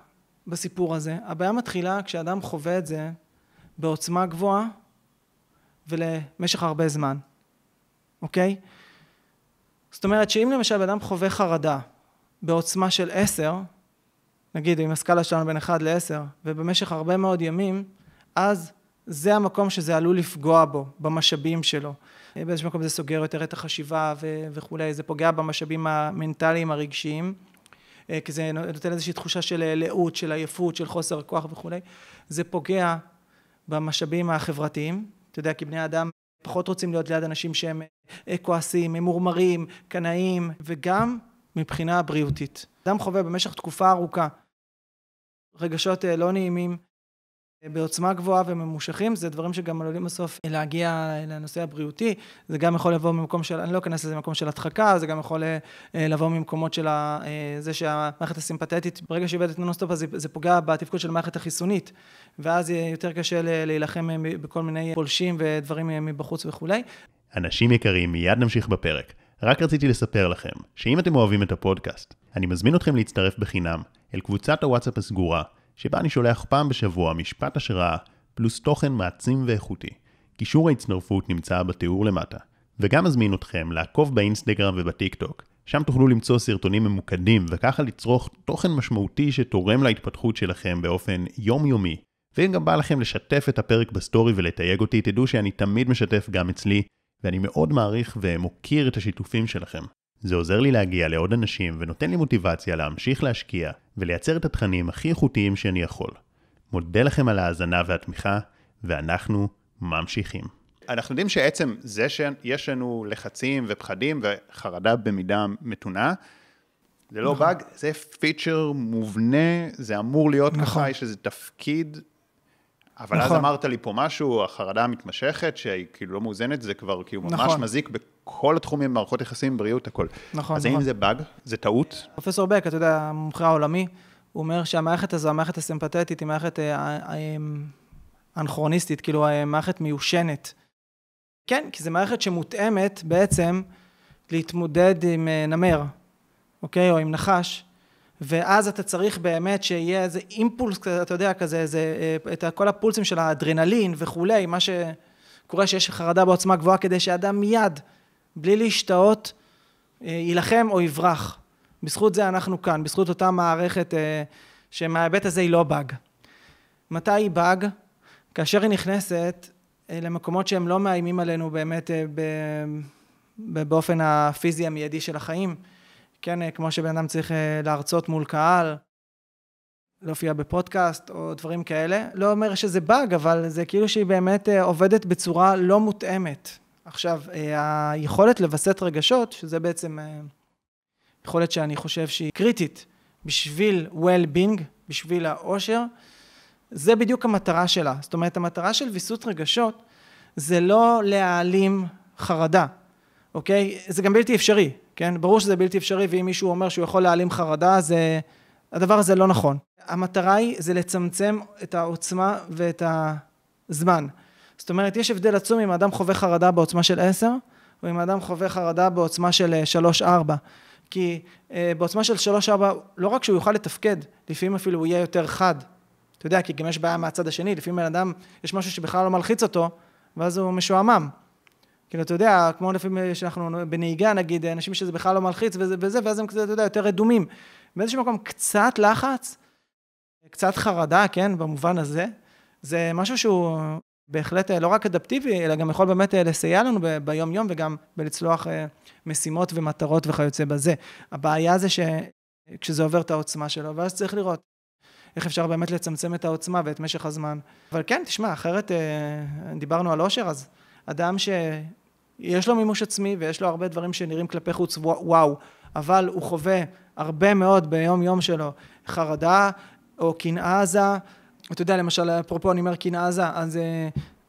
בסיפור הזה? הבעיה מתחילה כשאדם חווה את זה בעוצמה גבוהה ולמשך הרבה זמן, אוקיי? זאת אומרת שאם למשל אדם חווה חרדה בעוצמה של עשר, נגיד עם הסקאלה שלנו בין אחד לעשר, ובמשך הרבה מאוד ימים, אז זה המקום שזה עלול לפגוע בו, במשאבים שלו. באיזשהו מקום זה סוגר יותר את החשיבה ו- וכולי, זה פוגע במשאבים המנטליים הרגשיים, אה, כי זה נותן איזושהי תחושה של לאות, של עייפות, של חוסר כוח וכולי. זה פוגע במשאבים החברתיים, אתה יודע, כי בני אדם פחות רוצים להיות ליד אנשים שהם אה, כועסים, ממורמרים, קנאים, וגם מבחינה בריאותית. אדם חווה במשך תקופה ארוכה רגשות אה, לא נעימים בעוצמה גבוהה וממושכים, זה דברים שגם עלולים בסוף להגיע לנושא הבריאותי, זה גם יכול לבוא ממקום של, אני לא אכנס לזה ממקום של הדחקה, זה גם יכול אה, לבוא ממקומות של אה, זה שהמערכת הסימפתטית, ברגע שהיא עובדת נונסטופ אז זה פוגע בתפקוד של המערכת החיסונית, ואז יהיה יותר קשה להילחם אה, בכל מיני פולשים ודברים מבחוץ וכולי. אנשים יקרים, מיד נמשיך בפרק. רק רציתי לספר לכם, שאם אתם אוהבים את הפודקאסט, אני מזמין אתכם להצטרף בחינם אל קבוצת הוואטסאפ הסגורה, שבה אני שולח פעם בשבוע משפט השראה, פלוס תוכן מעצים ואיכותי. קישור ההצטרפות נמצא בתיאור למטה. וגם מזמין אתכם לעקוב באינסטגרם ובטיק טוק, שם תוכלו למצוא סרטונים ממוקדים וככה לצרוך תוכן משמעותי שתורם להתפתחות שלכם באופן יומיומי. ואם גם בא לכם לשתף את הפרק בסטורי ולתייג אותי, תדעו שאני תמיד משתף גם אצלי, ואני מאוד מעריך ומוקיר את השיתופים שלכם. זה עוזר לי להגיע לעוד אנשים ונותן לי מוטיבציה להמשיך להשקיע ולייצר את התכנים הכי איכותיים שאני יכול. מודה לכם על ההאזנה והתמיכה, ואנחנו ממשיכים. אנחנו יודעים שעצם זה שיש לנו לחצים ופחדים וחרדה במידה מתונה, זה לא נכון. באג, זה פיצ'ר מובנה, זה אמור להיות נכון. ככה, יש איזה תפקיד אבל נכון. אז אמרת לי פה משהו, החרדה המתמשכת, שהיא כאילו לא מאוזנת, זה כבר כאילו ממש נכון. מזיק בכל התחומים, מערכות יחסים, בריאות, הכל. נכון, אז נכון. האם זה באג? זה טעות? פרופסור בק, אתה יודע, המומחה העולמי, הוא אומר שהמערכת הזו, המערכת הסימפתטית, היא מערכת אה, אה, אנכרוניסטית, כאילו אה, מערכת מיושנת. כן, כי זו מערכת שמותאמת בעצם להתמודד עם נמר, אוקיי? או עם נחש. ואז אתה צריך באמת שיהיה איזה אימפולס אתה יודע, כזה, איזה, אה, את כל הפולסים של האדרנלין וכולי, מה שקורה שיש חרדה בעוצמה גבוהה, כדי שאדם מיד, בלי להשתאות, אה, יילחם או יברח. בזכות זה אנחנו כאן, בזכות אותה מערכת אה, שמההיבט הזה היא לא באג. מתי היא באג? כאשר היא נכנסת למקומות שהם לא מאיימים עלינו באמת באופן הפיזי המיידי של החיים. כן, אה, כמו שבן אדם צריך אה, להרצות מול קהל, להופיע בפודקאסט או דברים כאלה. לא אומר שזה באג, אבל זה כאילו שהיא באמת אה, עובדת בצורה לא מותאמת. עכשיו, היכולת לווסת רגשות, שזה בעצם יכולת שאני חושב שהיא קריטית בשביל well-being, בשביל האושר, זה בדיוק המטרה שלה. זאת אומרת, המטרה של ויסות רגשות זה לא להעלים חרדה, אוקיי? זה גם בלתי אפשרי. כן? ברור שזה בלתי אפשרי, ואם מישהו אומר שהוא יכול להעלים חרדה, זה... הדבר הזה לא נכון. המטרה היא זה לצמצם את העוצמה ואת הזמן. זאת אומרת, יש הבדל עצום אם האדם חווה חרדה בעוצמה של עשר, או אם האדם חווה חרדה בעוצמה של אה, שלוש-ארבע. כי אה, בעוצמה של שלוש-ארבע, לא רק שהוא יוכל לתפקד, לפעמים אפילו הוא יהיה יותר חד. אתה יודע, כי גם יש בעיה מהצד השני, לפעמים בן אדם, יש משהו שבכלל לא מלחיץ אותו, ואז הוא משועמם. כאילו, אתה יודע, כמו לפעמים שאנחנו בנהיגה, נגיד, אנשים שזה בכלל לא מלחיץ וזה, וזה, ואז הם קצת, אתה יודע, יותר רדומים. באיזשהו מקום, קצת לחץ, קצת חרדה, כן, במובן הזה, זה משהו שהוא בהחלט לא רק אדפטיבי, אלא גם יכול באמת לסייע לנו ביום-יום וגם בלצלוח אה, משימות ומטרות וכיוצא בזה. הבעיה זה שכשזה עובר את העוצמה שלו, ואז צריך לראות איך אפשר באמת לצמצם את העוצמה ואת משך הזמן. אבל כן, תשמע, אחרת אה, דיברנו על עושר, אז אדם שיש לו מימוש עצמי ויש לו הרבה דברים שנראים כלפי חוץ וואו, אבל הוא חווה הרבה מאוד ביום יום שלו חרדה או קנאה עזה. אתה יודע, למשל, אפרופו אני אומר קנאה עזה, אז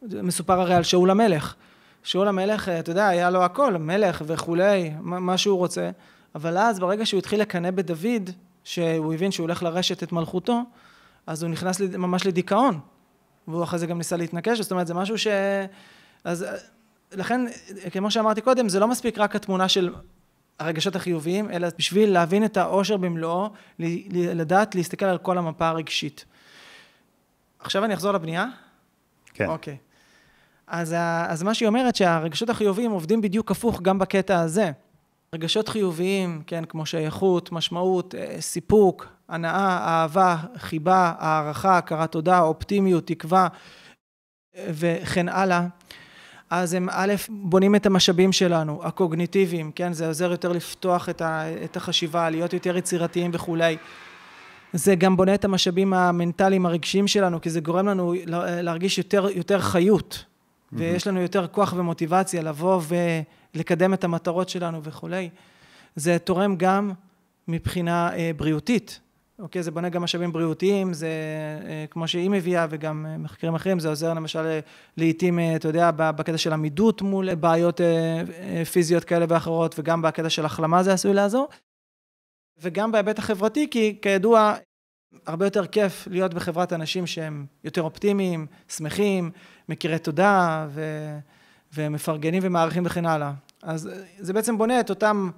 uh, מסופר הרי על שאול המלך, שאול המלך, אתה יודע, היה לו הכל, מלך וכולי, מה שהוא רוצה, אבל אז ברגע שהוא התחיל לקנא בדוד, שהוא הבין שהוא הולך לרשת את מלכותו, אז הוא נכנס ממש לדיכאון. והוא אחרי זה גם ניסה להתנקש, זאת אומרת, זה משהו ש... אז לכן, כמו שאמרתי קודם, זה לא מספיק רק התמונה של הרגשות החיוביים, אלא בשביל להבין את העושר במלואו, לדעת להסתכל על כל המפה הרגשית. עכשיו אני אחזור לבנייה? כן. אוקיי. אז, אז מה שהיא אומרת, שהרגשות החיוביים עובדים בדיוק הפוך גם בקטע הזה. רגשות חיוביים, כן, כמו שייכות, משמעות, אה, סיפוק, הנאה, אהבה, חיבה, הערכה, הכרת תודה, אופטימיות, תקווה וכן הלאה. אז הם א', בונים את המשאבים שלנו, הקוגניטיביים, כן, זה עוזר יותר לפתוח את, ה, את החשיבה, להיות יותר יצירתיים וכולי. זה גם בונה את המשאבים המנטליים הרגשיים שלנו, כי זה גורם לנו להרגיש יותר, יותר חיות, mm-hmm. ויש לנו יותר כוח ומוטיבציה לבוא ולקדם את המטרות שלנו וכולי. זה תורם גם מבחינה אה, בריאותית, אוקיי? זה בונה גם משאבים בריאותיים, זה אה, כמו שהיא מביאה וגם אה, מחקרים אחרים, זה עוזר למשל אה, לעיתים, אתה יודע, בקטע של עמידות מול בעיות פיזיות כאלה ואחרות, וגם בקטע של החלמה זה עשוי לעזור. וגם בהיבט החברתי, כי כידוע, הרבה יותר כיף להיות בחברת אנשים שהם יותר אופטימיים, שמחים, מכירי תודה ו... ומפרגנים ומעריכים וכן הלאה. אז זה בעצם בונה את אותם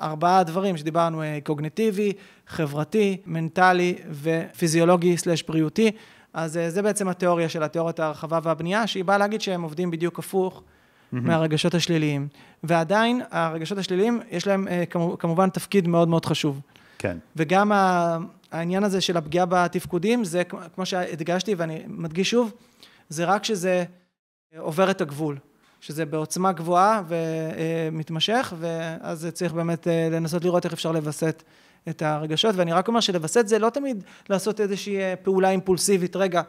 ארבעה דברים שדיברנו, אה, קוגניטיבי, חברתי, מנטלי ופיזיולוגי סלש בריאותי. אז אה, זה בעצם התיאוריה של התיאוריית ההרחבה והבנייה, שהיא באה להגיד שהם עובדים בדיוק הפוך mm-hmm. מהרגשות השליליים. ועדיין, הרגשות השליליים, יש להם אה, כמובן תפקיד מאוד מאוד חשוב. כן. וגם העניין הזה של הפגיעה בתפקודים, זה כמו שהדגשתי ואני מדגיש שוב, זה רק שזה עובר את הגבול. שזה בעוצמה גבוהה ומתמשך, ואז צריך באמת אה, לנסות לראות איך אפשר לווסת את הרגשות, ואני רק אומר שלווסת זה לא תמיד לעשות איזושהי אה, פעולה אימפולסיבית, רגע,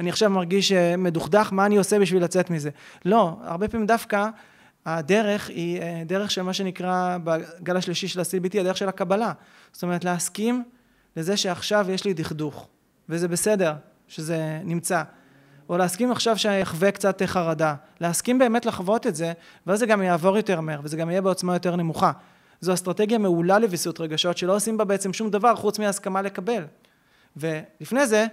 אני עכשיו מרגיש אה, מדוכדך, מה אני עושה בשביל לצאת מזה? לא, הרבה פעמים דווקא הדרך היא דרך של מה שנקרא בגל השלישי של ה-CBT, הדרך של הקבלה. זאת אומרת, להסכים לזה שעכשיו יש לי דכדוך, וזה בסדר שזה נמצא. או להסכים עכשיו שיחווה קצת חרדה, להסכים באמת לחוות את זה, ואז זה גם יעבור יותר מהר, וזה גם יהיה בעוצמה יותר נמוכה. זו אסטרטגיה מעולה לוויסות רגשות, שלא עושים בה בעצם שום דבר חוץ מהסכמה לקבל. ולפני זה,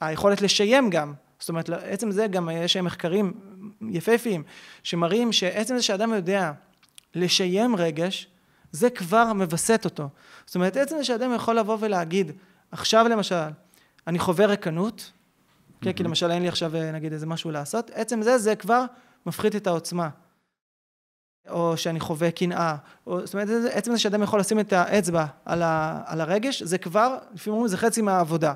היכולת לשיים גם, זאת אומרת, עצם זה גם יש מחקרים יפהפיים, שמראים שעצם זה שאדם יודע לשיים רגש, זה כבר מווסת אותו. זאת אומרת, עצם זה שאדם יכול לבוא ולהגיד, עכשיו למשל, אני חווה רקנות, כן, כי למשל אין לי עכשיו אה, נגיד איזה משהו לעשות, עצם זה, זה כבר מפחית את העוצמה. או שאני חווה קנאה, או, זאת אומרת, עצם זה שאדם יכול לשים את האצבע על, ה, על הרגש, זה כבר, לפעמים אומרים, זה חצי מהעבודה,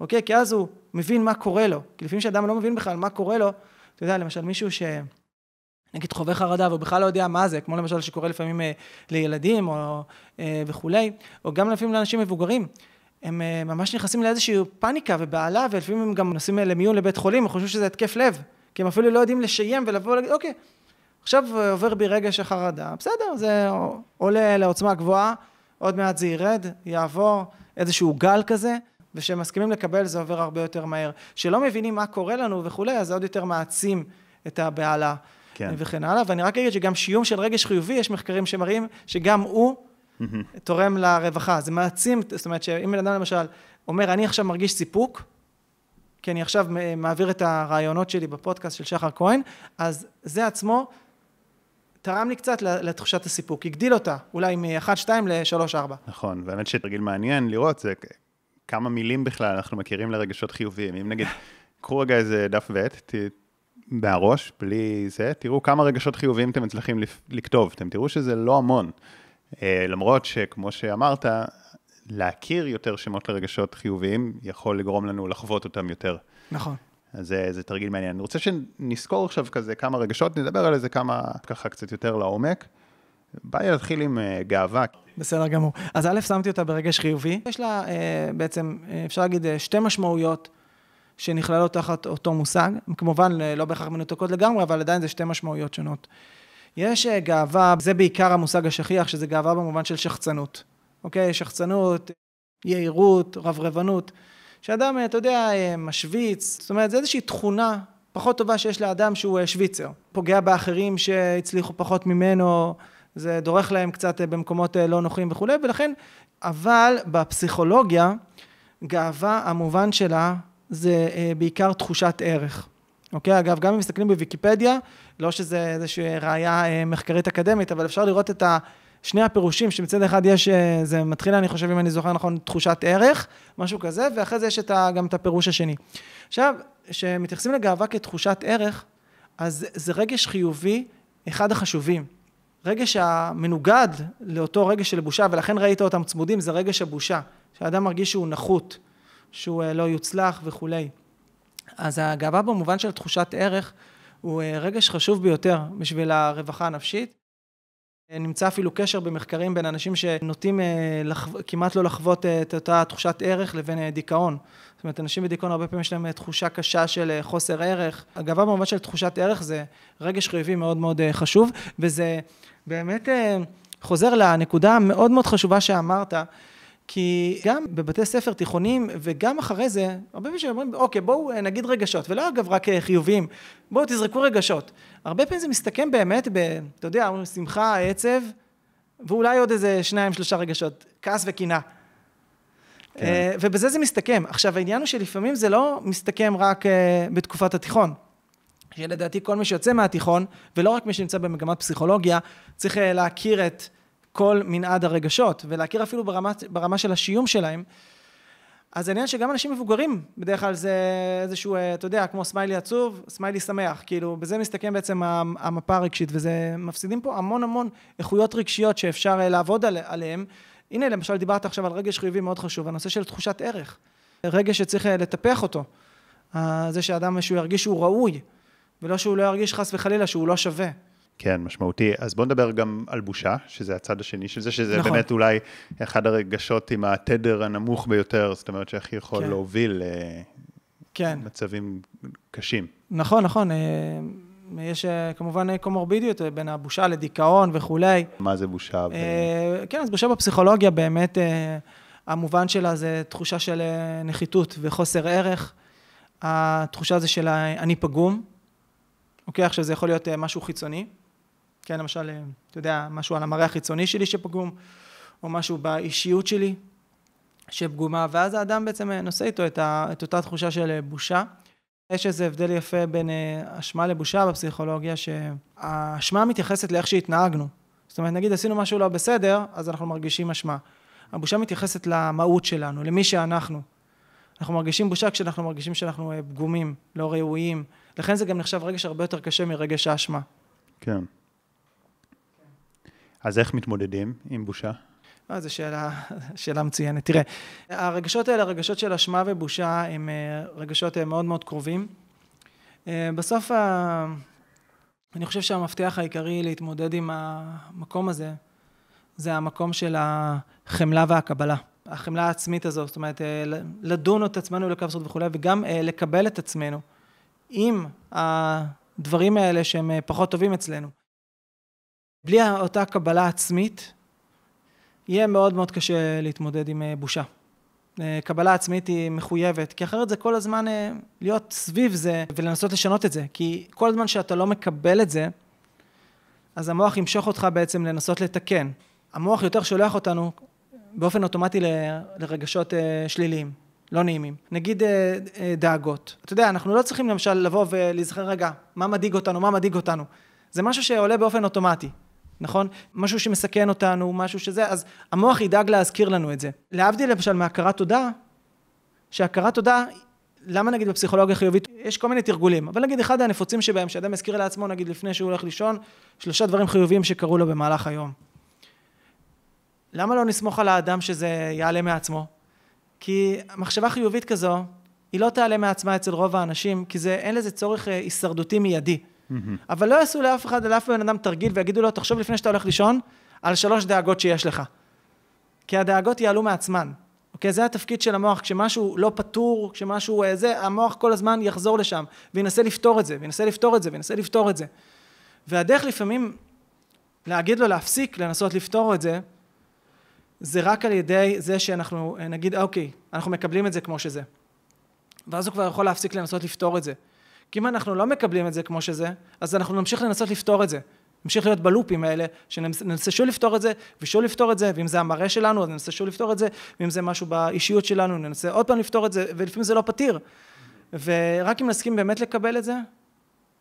אוקיי? כי אז הוא מבין מה קורה לו, כי לפעמים שאדם לא מבין בכלל מה קורה לו, אתה יודע, למשל מישהו ש... נגיד חווה חרדה והוא בכלל לא יודע מה זה, כמו למשל שקורה לפעמים אה, לילדים או אה, וכולי, או גם לפעמים לאנשים מבוגרים, הם אה, ממש נכנסים לאיזושהי פאניקה ובהלה, ולפעמים הם גם נוסעים למיון לבית חולים, הם חושבים שזה התקף לב, כי הם אפילו לא יודעים לשיים ולבוא ולהגיד, אוקיי, עכשיו עובר בי רגע של חרדה, בסדר, זה עולה לעוצמה גבוהה, עוד מעט זה ירד, יעבור איזשהו גל כזה, וכשהם מסכימים לקבל זה עובר הרבה יותר מהר. כשלא מבינים מה קורה לנו וכולי, אז זה עוד יותר מעצים את הבהלה כן. וכן הלאה. ואני רק אגיד שגם שיום של רגש חיובי, יש מחקרים שמראים שגם הוא תורם לרווחה. זה מעצים, זאת אומרת שאם בן אדם למשל אומר, אני עכשיו מרגיש סיפוק, כי אני עכשיו מעביר את הרעיונות שלי בפודקאסט של שחר כהן, אז זה עצמו תרם לי קצת לתחושת הסיפוק, הגדיל אותה, אולי מ-1-2 ל-3-4. נכון, באמת שתרגיל מעניין לראות, זה כמה מילים בכלל אנחנו מכירים לרגשות חיוביים. אם נגיד, <laughs> קחו רגע איזה דף ועט, מהראש, בלי זה, תראו כמה רגשות חיוביים אתם מצליחים לכתוב, אתם תראו שזה לא המון. אה, למרות שכמו שאמרת, להכיר יותר שמות לרגשות חיוביים יכול לגרום לנו לחוות אותם יותר. נכון. אז זה, זה תרגיל מעניין. אני רוצה שנזכור עכשיו כזה כמה רגשות, נדבר על איזה כמה ככה קצת יותר לעומק. בא לי להתחיל עם uh, גאווה. בסדר גמור. אז א', שמתי אותה ברגש חיובי. יש לה uh, בעצם, אפשר להגיד, uh, שתי משמעויות שנכללות תחת אותו מושג. כמובן, לא בהכרח מנותקות לגמרי, אבל עדיין זה שתי משמעויות שונות. יש אה, גאווה, זה בעיקר המושג השכיח, שזה גאווה במובן של שחצנות. אוקיי? שחצנות, יהירות, רברבנות. שאדם, אה, אתה יודע, אה, משוויץ, זאת אומרת, זה איזושהי תכונה פחות טובה שיש לאדם שהוא שוויצר. פוגע באחרים שהצליחו פחות ממנו, זה דורך להם קצת במקומות לא נוחים וכולי, ולכן, אבל בפסיכולוגיה, גאווה, המובן שלה, זה בעיקר תחושת ערך. אוקיי? אגב, גם אם מסתכלים בוויקיפדיה, לא שזה איזושהי ראייה מחקרית אקדמית, אבל אפשר לראות את שני הפירושים, שמצד אחד יש, זה מתחיל, אני חושב, אם אני זוכר נכון, תחושת ערך, משהו כזה, ואחרי זה יש את ה, גם את הפירוש השני. עכשיו, כשמתייחסים לגאווה כתחושת ערך, אז זה רגש חיובי, אחד החשובים. רגש המנוגד לאותו רגש של בושה, ולכן ראית אותם צמודים, זה רגש הבושה. שהאדם מרגיש שהוא נחות, שהוא לא יוצלח וכולי. אז הגאווה במובן של תחושת ערך הוא רגש חשוב ביותר בשביל הרווחה הנפשית. נמצא אפילו קשר במחקרים בין אנשים שנוטים לחו... כמעט לא לחוות את אותה תחושת ערך לבין דיכאון. זאת אומרת, אנשים בדיכאון הרבה פעמים יש להם תחושה קשה של חוסר ערך. הגאווה במובן של תחושת ערך זה רגש חיובי מאוד מאוד חשוב, וזה באמת חוזר לנקודה המאוד מאוד חשובה שאמרת, כי גם בבתי ספר תיכוניים וגם אחרי זה, הרבה פעמים אומרים, אוקיי, בואו נגיד רגשות, ולא אגב רק חיוביים, בואו תזרקו רגשות. הרבה פעמים זה מסתכם באמת ב, אתה יודע, שמחה, עצב, ואולי עוד איזה שניים, שלושה רגשות, כעס וקינה. כן. ובזה זה מסתכם. עכשיו, העניין הוא שלפעמים זה לא מסתכם רק בתקופת התיכון. שלדעתי כל מי שיוצא מהתיכון, ולא רק מי שנמצא במגמת פסיכולוגיה, צריך להכיר את כל מנעד הרגשות, ולהכיר אפילו ברמה, ברמה של השיום שלהם. אז העניין שגם אנשים מבוגרים, בדרך כלל זה איזשהו, אתה יודע, כמו סמיילי עצוב, סמיילי שמח, כאילו, בזה מסתכם בעצם המפה הרגשית, וזה, מפסידים פה המון המון איכויות רגשיות שאפשר לעבוד עליהן. הנה, למשל, דיברת עכשיו על רגש חיובי מאוד חשוב, הנושא של תחושת ערך. רגש שצריך לטפח אותו. זה שאדם, שהוא ירגיש שהוא ראוי, ולא שהוא לא ירגיש חס וחלילה שהוא לא שווה. כן, משמעותי. אז בואו נדבר גם על בושה, שזה הצד השני של זה, שזה נכון. באמת אולי אחד הרגשות עם התדר הנמוך ביותר, זאת אומרת שהכי יכול כן. להוביל כן. למצבים קשים. נכון, נכון. יש כמובן קומורבידיות בין הבושה לדיכאון וכולי. מה זה בושה? ב... כן, אז בושה בפסיכולוגיה באמת, המובן שלה זה תחושה של נחיתות וחוסר ערך. התחושה הזו של אני פגום. אוקיי, עכשיו זה יכול להיות משהו חיצוני. כן, למשל, אתה יודע, משהו על המראה החיצוני שלי שפגום, או משהו באישיות שלי שפגומה, ואז האדם בעצם נושא איתו את, ה, את אותה תחושה של בושה. יש איזה הבדל יפה בין אשמה לבושה בפסיכולוגיה, שהאשמה מתייחסת לאיך שהתנהגנו. זאת אומרת, נגיד עשינו משהו לא בסדר, אז אנחנו מרגישים אשמה. הבושה מתייחסת למהות שלנו, למי שאנחנו. אנחנו מרגישים בושה כשאנחנו מרגישים שאנחנו פגומים, לא ראויים. לכן זה גם נחשב רגש הרבה יותר קשה מרגש האשמה. כן. אז איך מתמודדים עם בושה? אה, זו שאלה, שאלה מצוינת. תראה, הרגשות האלה, הרגשות של אשמה ובושה, הם רגשות מאוד מאוד קרובים. בסוף, אני חושב שהמפתח העיקרי להתמודד עם המקום הזה, זה המקום של החמלה והקבלה. החמלה העצמית הזאת, זאת אומרת, לדון את עצמנו לקפסות וכולי, וגם לקבל את עצמנו עם הדברים האלה שהם פחות טובים אצלנו. בלי אותה קבלה עצמית, יהיה מאוד מאוד קשה להתמודד עם בושה. קבלה עצמית היא מחויבת, כי אחרת זה כל הזמן להיות סביב זה ולנסות לשנות את זה, כי כל זמן שאתה לא מקבל את זה, אז המוח ימשוך אותך בעצם לנסות לתקן. המוח יותר שולח אותנו באופן אוטומטי לרגשות שליליים, לא נעימים. נגיד דאגות. אתה יודע, אנחנו לא צריכים למשל לבוא ולהיזכר, רגע, מה מדאיג אותנו, מה מדאיג אותנו. זה משהו שעולה באופן אוטומטי. נכון? משהו שמסכן אותנו, משהו שזה, אז המוח ידאג להזכיר לנו את זה. להבדיל למשל מהכרת תודה, שהכרת תודה, למה נגיד בפסיכולוגיה חיובית, יש כל מיני תרגולים, אבל נגיד אחד הנפוצים שבהם, שאדם מזכיר לעצמו, נגיד לפני שהוא הולך לישון, שלושה דברים חיוביים שקרו לו במהלך היום. למה לא נסמוך על האדם שזה יעלה מעצמו? כי מחשבה חיובית כזו, היא לא תעלה מעצמה אצל רוב האנשים, כי זה, אין לזה צורך הישרדותי מיידי. אבל לא יעשו לאף אחד, לאף בן אדם תרגיל ויגידו לו, תחשוב לפני שאתה הולך לישון, על שלוש דאגות שיש לך. כי הדאגות יעלו מעצמן. אוקיי? זה התפקיד של המוח, כשמשהו לא פתור, כשמשהו זה, המוח כל הזמן יחזור לשם, וינסה לפתור את זה, וינסה לפתור את זה, וינסה לפתור את זה. והדרך לפעמים להגיד לו להפסיק לנסות לפתור את זה, זה רק על ידי זה שאנחנו נגיד, אוקיי, אנחנו מקבלים את זה כמו שזה. ואז הוא כבר יכול להפסיק לנסות לפתור את זה. כי אם אנחנו לא מקבלים את זה כמו שזה, אז אנחנו נמשיך לנסות לפתור את זה. נמשיך להיות בלופים האלה, שננסה שוב לפתור את זה, ושוב לפתור את זה, ואם זה המראה שלנו, אז ננסה שוב לפתור את זה, ואם זה משהו באישיות שלנו, ננסה עוד פעם לפתור את זה, ולפעמים זה לא פתיר. ורק אם נסכים באמת לקבל את זה,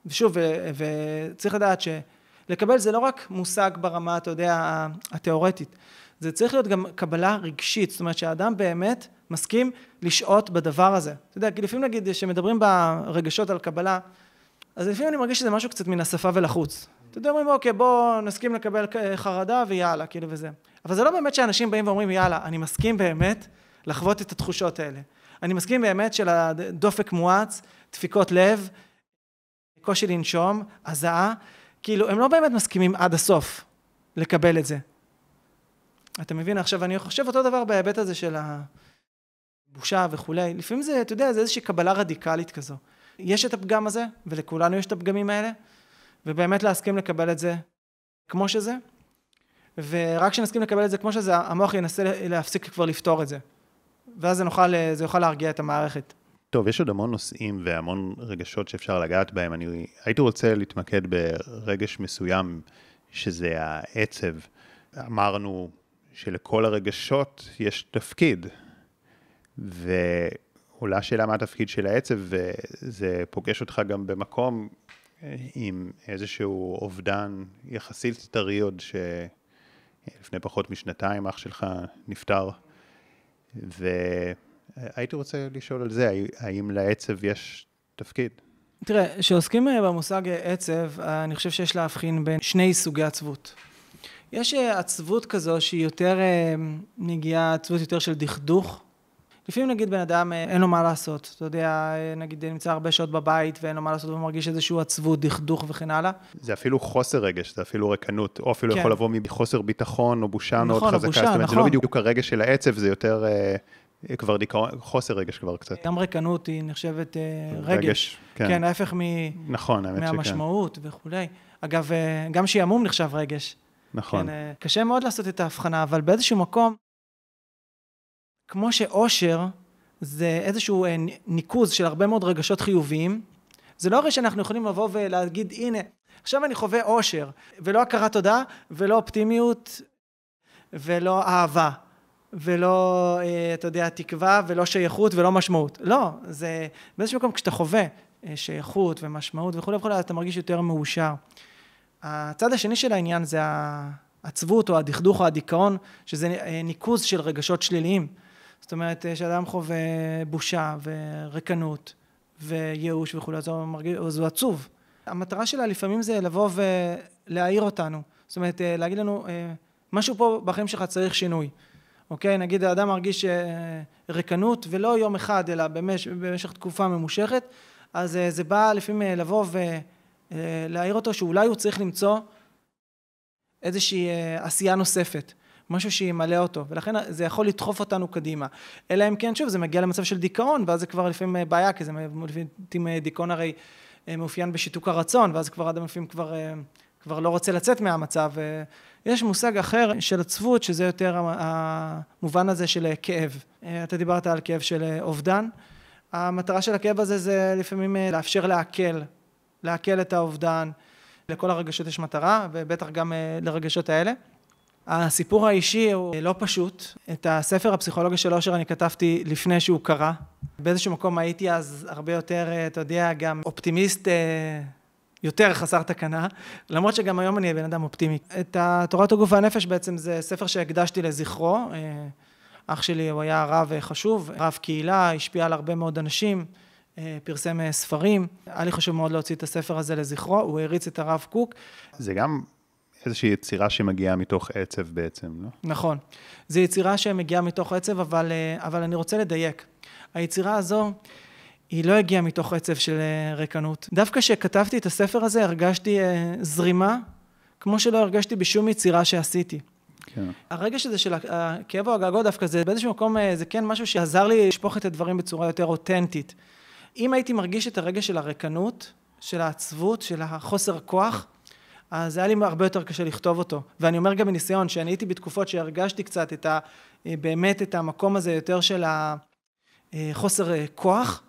ושוב, וצריך לדעת שלקבל זה לא רק מושג ברמה, אתה יודע, התיאורטית, זה צריך להיות גם קבלה רגשית, זאת אומרת שהאדם באמת מסכים לשהות בדבר הזה. אתה יודע, כי לפעמים נגיד, כשמדברים ברגשות על קבלה, אז לפעמים אני מרגיש שזה משהו קצת מן השפה ולחוץ. אתה יודע, אומרים, אוקיי, בוא נסכים לקבל חרדה ויאללה, כאילו וזה. אבל זה לא באמת שאנשים באים ואומרים, יאללה, אני מסכים באמת לחוות את התחושות האלה. אני מסכים באמת של הדופק מואץ, דפיקות לב, קושי לנשום, הזעה, כאילו, הם לא באמת מסכימים עד הסוף לקבל את זה. אתה מבין? עכשיו, אני חושב אותו דבר בהיבט הזה של הבושה וכולי. לפעמים זה, אתה יודע, זה איזושהי קבלה רדיקלית כזו. יש את הפגם הזה, ולכולנו יש את הפגמים האלה, ובאמת להסכים לקבל את זה כמו שזה, ורק כשנסכים לקבל את זה כמו שזה, המוח ינסה להפסיק כבר לפתור את זה. ואז זה, נוכל, זה יוכל להרגיע את המערכת. טוב, יש עוד המון נושאים והמון רגשות שאפשר לגעת בהם. אני הייתי רוצה להתמקד ברגש מסוים, שזה העצב. אמרנו שלכל הרגשות יש תפקיד, ועולה השאלה מה התפקיד של העצב, וזה פוגש אותך גם במקום עם איזשהו אובדן יחסית טרי עוד, שלפני פחות משנתיים אח שלך נפטר, והייתי רוצה לשאול על זה, האם לעצב יש תפקיד? תראה, כשעוסקים במושג עצב, אני חושב שיש להבחין בין שני סוגי עצבות. יש עצבות כזו שהיא יותר נגיעה, עצבות יותר של דכדוך, לפעמים נגיד בן אדם אה, אין לו מה לעשות, אתה יודע, אה, נגיד נמצא הרבה שעות בבית ואין לו מה לעשות ומרגיש איזשהו עצבות, דכדוך וכן הלאה. זה אפילו חוסר רגש, זה אפילו רקנות, או אפילו כן. יכול לבוא מחוסר ביטחון או בושה נכון, מאוד חזקה, בושה, זאת אומרת, נכון. זה לא נכון. בדיוק הרגש של העצב, זה יותר אה, כבר דיכאון, חוסר רגש כבר קצת. גם רקנות היא נחשבת רגש. רגש, כן. כן, ההפך מ... נכון, האמת שכן. מהמשמעות וכולי. אגב, גם שעמום נחשב רגש. נכון. כן, קשה מאוד לעשות את ההבחנה, אבל באיזשהו מקום, כמו שאושר זה איזשהו אה, ניקוז של הרבה מאוד רגשות חיוביים, זה לא הרי שאנחנו יכולים לבוא ולהגיד, הנה, עכשיו אני חווה אושר, ולא הכרת תודה, ולא אופטימיות, ולא אהבה, ולא, אה, אתה יודע, תקווה, ולא שייכות, ולא משמעות. לא, זה באיזשהו מקום, כשאתה חווה אה, שייכות ומשמעות וכולי וכולי, אתה מרגיש יותר מאושר. הצד השני של העניין זה העצבות, או הדכדוך, או הדיכאון, שזה ניקוז של רגשות שליליים. זאת אומרת, כשאדם חווה בושה ורקנות וייאוש וכולי, אז הוא, מרגיש, אז הוא עצוב. המטרה שלה לפעמים זה לבוא ולהעיר אותנו. זאת אומרת, להגיד לנו, משהו פה בחיים שלך צריך שינוי. אוקיי? נגיד האדם מרגיש רקנות, ולא יום אחד, אלא במש, במשך תקופה ממושכת, אז זה בא לפעמים לבוא ולהעיר אותו שאולי הוא צריך למצוא איזושהי עשייה נוספת. משהו שימלא אותו, ולכן זה יכול לדחוף אותנו קדימה. אלא אם כן, שוב, זה מגיע למצב של דיכאון, ואז זה כבר לפעמים אה, בעיה, כי זה לפעמים אה, דיכאון הרי אה, מאופיין בשיתוק הרצון, ואז כבר אדם לפעמים כבר, כבר לא רוצה לצאת מהמצב. יש מושג אחר של עצבות, שזה יותר המובן הזה של כאב. אתה דיברת על כאב של אובדן. המטרה של הכאב הזה זה לפעמים לאפשר לעכל, לעכל את האובדן. לכל הרגשות יש מטרה, ובטח גם לרגשות האלה. הסיפור האישי הוא לא פשוט. את הספר הפסיכולוגיה של אושר אני כתבתי לפני שהוא קרה. באיזשהו מקום הייתי אז הרבה יותר, אה, אתה יודע, גם אופטימיסט אה, יותר חסר תקנה, למרות שגם היום אני בן אדם אופטימי. את תורת הגוף והנפש בעצם זה ספר שהקדשתי לזכרו. אה, אח שלי הוא היה רב חשוב, רב קהילה, השפיע על הרבה מאוד אנשים, פרסם ספרים. היה לי חשוב מאוד להוציא את הספר הזה לזכרו, הוא הריץ את הרב קוק. זה גם איזושהי יצירה שמגיעה מתוך עצב בעצם, לא? נכון. זו יצירה שמגיעה מתוך עצב, אבל, אה, אבל אני רוצה לדייק. היצירה הזו, היא לא הגיעה מתוך עצב של אה, ריקנות. דווקא כשכתבתי את הספר הזה, הרגשתי אה, זרימה, כמו שלא הרגשתי בשום יצירה שעשיתי. כן. הרגש הזה של הכאב או הגעגוע דווקא זה באיזשהו מקום, זה כן משהו שעזר לי לשפוך את הדברים בצורה יותר אותנטית. אם הייתי מרגיש את הרגש של הריקנות, של העצבות, של החוסר כוח, אז היה לי הרבה יותר קשה לכתוב אותו. ואני אומר גם מניסיון, שאני הייתי בתקופות שהרגשתי קצת את ה... באמת את המקום הזה יותר של החוסר אה, כוח,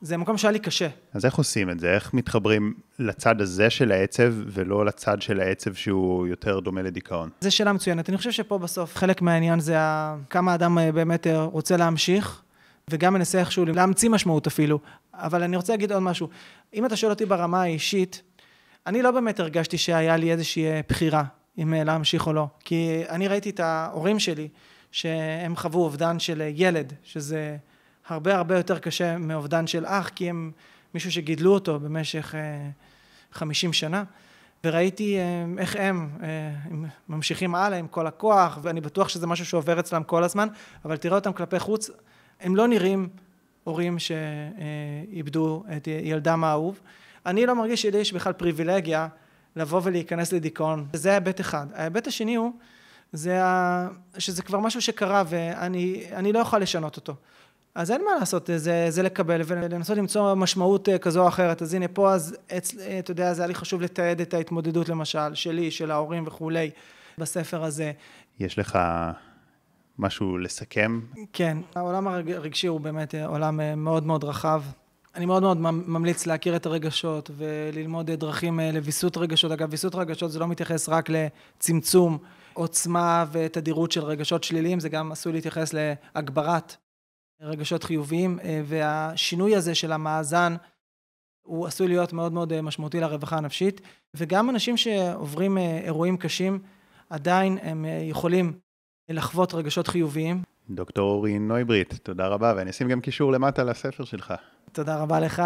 זה מקום שהיה לי קשה. אז איך עושים את זה? איך מתחברים לצד הזה של העצב ולא לצד של העצב שהוא יותר דומה לדיכאון? זו שאלה מצוינת. אני חושב שפה בסוף חלק מהעניין זה כמה האדם באמת רוצה להמשיך, וגם מנסה איכשהו להמציא משמעות אפילו. אבל אני רוצה להגיד עוד משהו. אם אתה שואל אותי ברמה האישית, אני לא באמת הרגשתי שהיה לי איזושהי בחירה אם להמשיך או לא. כי אני ראיתי את ההורים שלי, שהם חוו אובדן של ילד, שזה הרבה הרבה יותר קשה מאובדן של אח, כי הם מישהו שגידלו אותו במשך חמישים שנה. וראיתי איך הם ממשיכים הלאה עם כל הכוח, ואני בטוח שזה משהו שעובר אצלם כל הזמן, אבל תראה אותם כלפי חוץ, הם לא נראים הורים שאיבדו את ילדם האהוב. אני לא מרגיש שלי יש בכלל פריבילגיה לבוא ולהיכנס לדיכאון. זה ההיבט אחד. ההיבט השני הוא, זה שזה כבר משהו שקרה ואני לא יכול לשנות אותו. אז אין מה לעשות, זה, זה לקבל ולנסות למצוא משמעות כזו או אחרת. אז הנה פה, אז אתה יודע, זה היה לי חשוב לתעד את ההתמודדות למשל, שלי, של ההורים וכולי, בספר הזה. יש לך משהו לסכם? כן, העולם הרגשי הוא באמת עולם מאוד מאוד רחב. אני מאוד מאוד ממליץ להכיר את הרגשות וללמוד דרכים לוויסות רגשות. אגב, ויסות רגשות זה לא מתייחס רק לצמצום עוצמה ותדירות של רגשות שליליים, זה גם עשוי להתייחס להגברת רגשות חיוביים, והשינוי הזה של המאזן הוא עשוי להיות מאוד מאוד משמעותי לרווחה הנפשית, וגם אנשים שעוברים אירועים קשים, עדיין הם יכולים לחוות רגשות חיוביים. דוקטור אורי נויברית, תודה רבה, ואני אשים גם קישור למטה לספר שלך. תודה רבה לך.